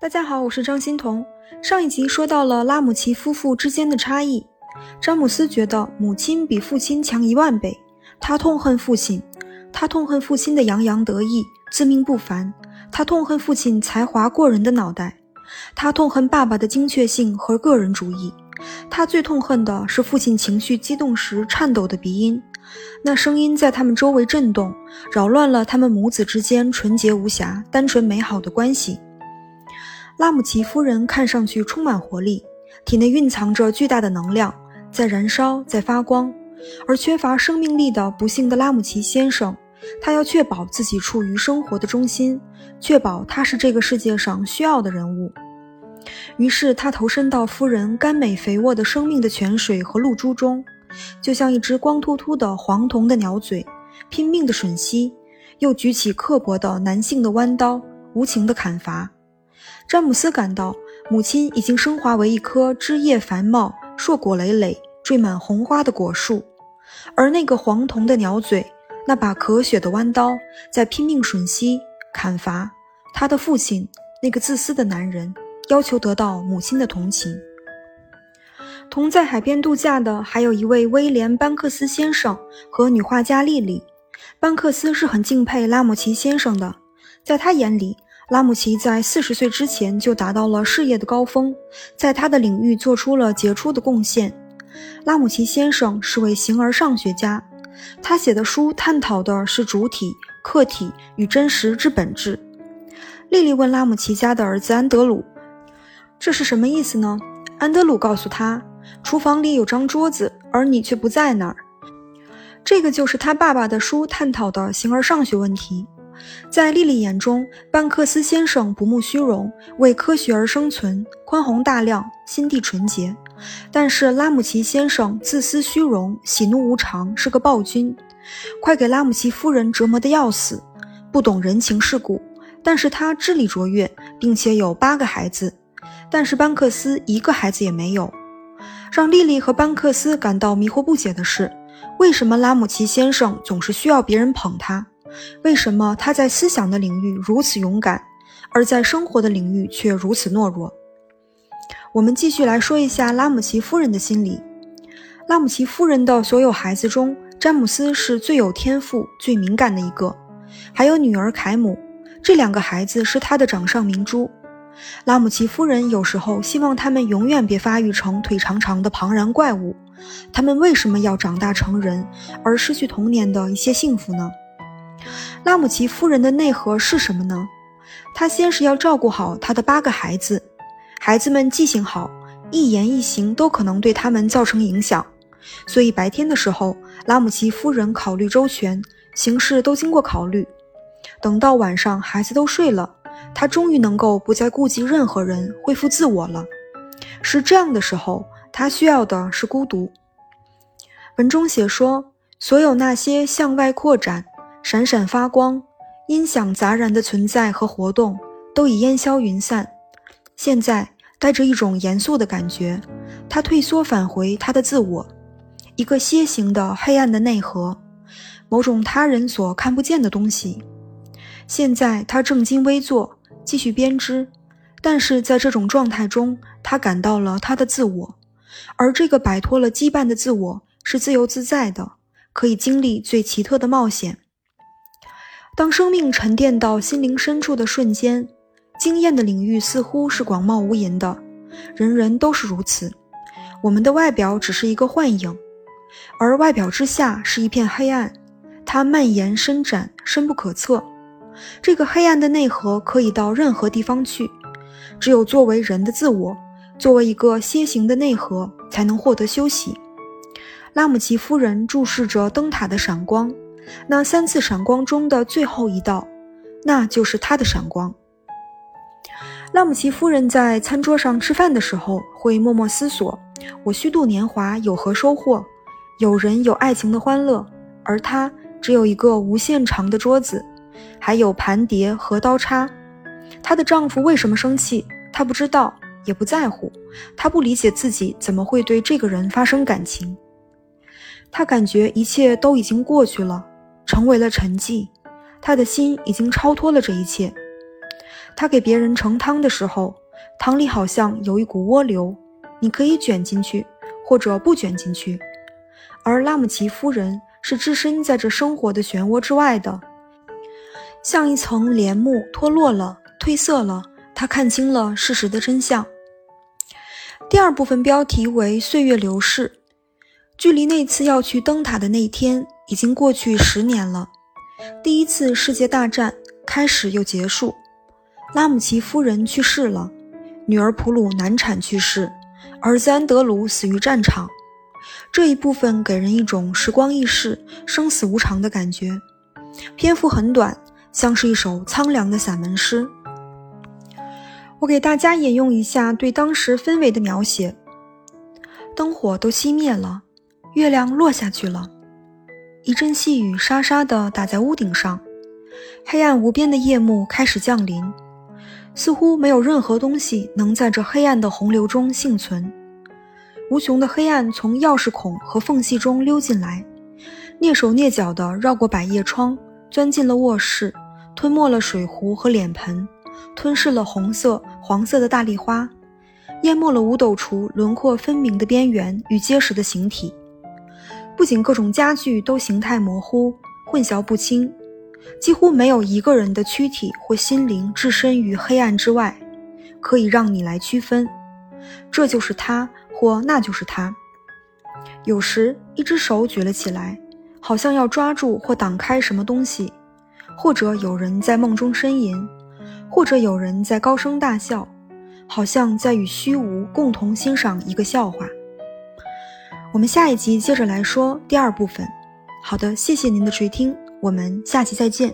大家好，我是张欣彤。上一集说到了拉姆齐夫妇之间的差异，詹姆斯觉得母亲比父亲强一万倍，他痛恨父亲，他痛恨父亲的洋洋得意、自命不凡，他痛恨父亲才华过人的脑袋，他痛恨爸爸的精确性和个人主义，他最痛恨的是父亲情绪激动时颤抖的鼻音，那声音在他们周围震动，扰乱了他们母子之间纯洁无瑕、单纯美好的关系。拉姆齐夫人看上去充满活力，体内蕴藏着巨大的能量，在燃烧，在发光。而缺乏生命力的不幸的拉姆齐先生，他要确保自己处于生活的中心，确保他是这个世界上需要的人物。于是他投身到夫人甘美肥沃的生命的泉水和露珠中，就像一只光秃秃的黄铜的鸟嘴，拼命的吮吸，又举起刻薄的男性的弯刀，无情的砍伐。詹姆斯感到，母亲已经升华为一棵枝叶繁茂、硕果累累、缀满红花的果树，而那个黄铜的鸟嘴，那把咳血的弯刀，在拼命吮吸、砍伐他的父亲。那个自私的男人要求得到母亲的同情。同在海边度假的还有一位威廉·班克斯先生和女画家莉莉。班克斯是很敬佩拉姆齐先生的，在他眼里。拉姆齐在四十岁之前就达到了事业的高峰，在他的领域做出了杰出的贡献。拉姆齐先生是位形而上学家，他写的书探讨的是主体、客体与真实之本质。莉莉问拉姆齐家的儿子安德鲁：“这是什么意思呢？”安德鲁告诉他：“厨房里有张桌子，而你却不在那儿。”这个就是他爸爸的书探讨的形而上学问题。在莉莉眼中，班克斯先生不慕虚荣，为科学而生存，宽宏大量，心地纯洁；但是拉姆齐先生自私虚荣，喜怒无常，是个暴君，快给拉姆齐夫人折磨得要死，不懂人情世故。但是他智力卓越，并且有八个孩子，但是班克斯一个孩子也没有。让莉莉和班克斯感到迷惑不解的是，为什么拉姆齐先生总是需要别人捧他？为什么他在思想的领域如此勇敢，而在生活的领域却如此懦弱？我们继续来说一下拉姆齐夫人的心理。拉姆齐夫人的所有孩子中，詹姆斯是最有天赋、最敏感的一个，还有女儿凯姆。这两个孩子是他的掌上明珠。拉姆齐夫人有时候希望他们永远别发育成腿长长的庞然怪物。他们为什么要长大成人，而失去童年的一些幸福呢？拉姆齐夫人的内核是什么呢？她先是要照顾好她的八个孩子，孩子们记性好，一言一行都可能对他们造成影响，所以白天的时候，拉姆齐夫人考虑周全，行事都经过考虑。等到晚上，孩子都睡了，她终于能够不再顾及任何人，恢复自我了。是这样的时候，她需要的是孤独。文中写说，所有那些向外扩展。闪闪发光、音响杂然的存在和活动都已烟消云散。现在带着一种严肃的感觉，他退缩返回他的自我，一个楔形的黑暗的内核，某种他人所看不见的东西。现在他正襟危坐，继续编织，但是在这种状态中，他感到了他的自我，而这个摆脱了羁绊的自我是自由自在的，可以经历最奇特的冒险。当生命沉淀到心灵深处的瞬间，经验的领域似乎是广袤无垠的，人人都是如此。我们的外表只是一个幻影，而外表之下是一片黑暗，它蔓延伸展，深不可测。这个黑暗的内核可以到任何地方去，只有作为人的自我，作为一个楔形的内核，才能获得休息。拉姆齐夫人注视着灯塔的闪光。那三次闪光中的最后一道，那就是他的闪光。拉姆齐夫人在餐桌上吃饭的时候，会默默思索：我虚度年华有何收获？有人有爱情的欢乐，而她只有一个无限长的桌子，还有盘碟和刀叉。她的丈夫为什么生气？她不知道，也不在乎。她不理解自己怎么会对这个人发生感情。她感觉一切都已经过去了。成为了沉寂，他的心已经超脱了这一切。他给别人盛汤的时候，汤里好像有一股涡流，你可以卷进去，或者不卷进去。而拉姆齐夫人是置身在这生活的漩涡之外的，像一层帘幕脱落了、褪色了，他看清了事实的真相。第二部分标题为“岁月流逝”，距离那次要去灯塔的那天已经过去十年了。第一次世界大战开始又结束，拉姆齐夫人去世了，女儿普鲁难产去世，儿子安德鲁死于战场。这一部分给人一种时光易逝、生死无常的感觉。篇幅很短，像是一首苍凉的散文诗。我给大家引用一下对当时氛围的描写：灯火都熄灭了，月亮落下去了，一阵细雨沙沙地打在屋顶上，黑暗无边的夜幕开始降临，似乎没有任何东西能在这黑暗的洪流中幸存。无穷的黑暗从钥匙孔和缝隙中溜进来，蹑手蹑脚地绕过百叶窗，钻进了卧室，吞没了水壶和脸盆，吞噬了红色、黄色的大丽花，淹没了五斗橱轮廓分明的边缘与结实的形体。不仅各种家具都形态模糊、混淆不清，几乎没有一个人的躯体或心灵置身于黑暗之外，可以让你来区分。这就是他。或那就是他。有时，一只手举了起来，好像要抓住或挡开什么东西；或者有人在梦中呻吟；或者有人在高声大笑，好像在与虚无共同欣赏一个笑话。我们下一集接着来说第二部分。好的，谢谢您的垂听，我们下期再见。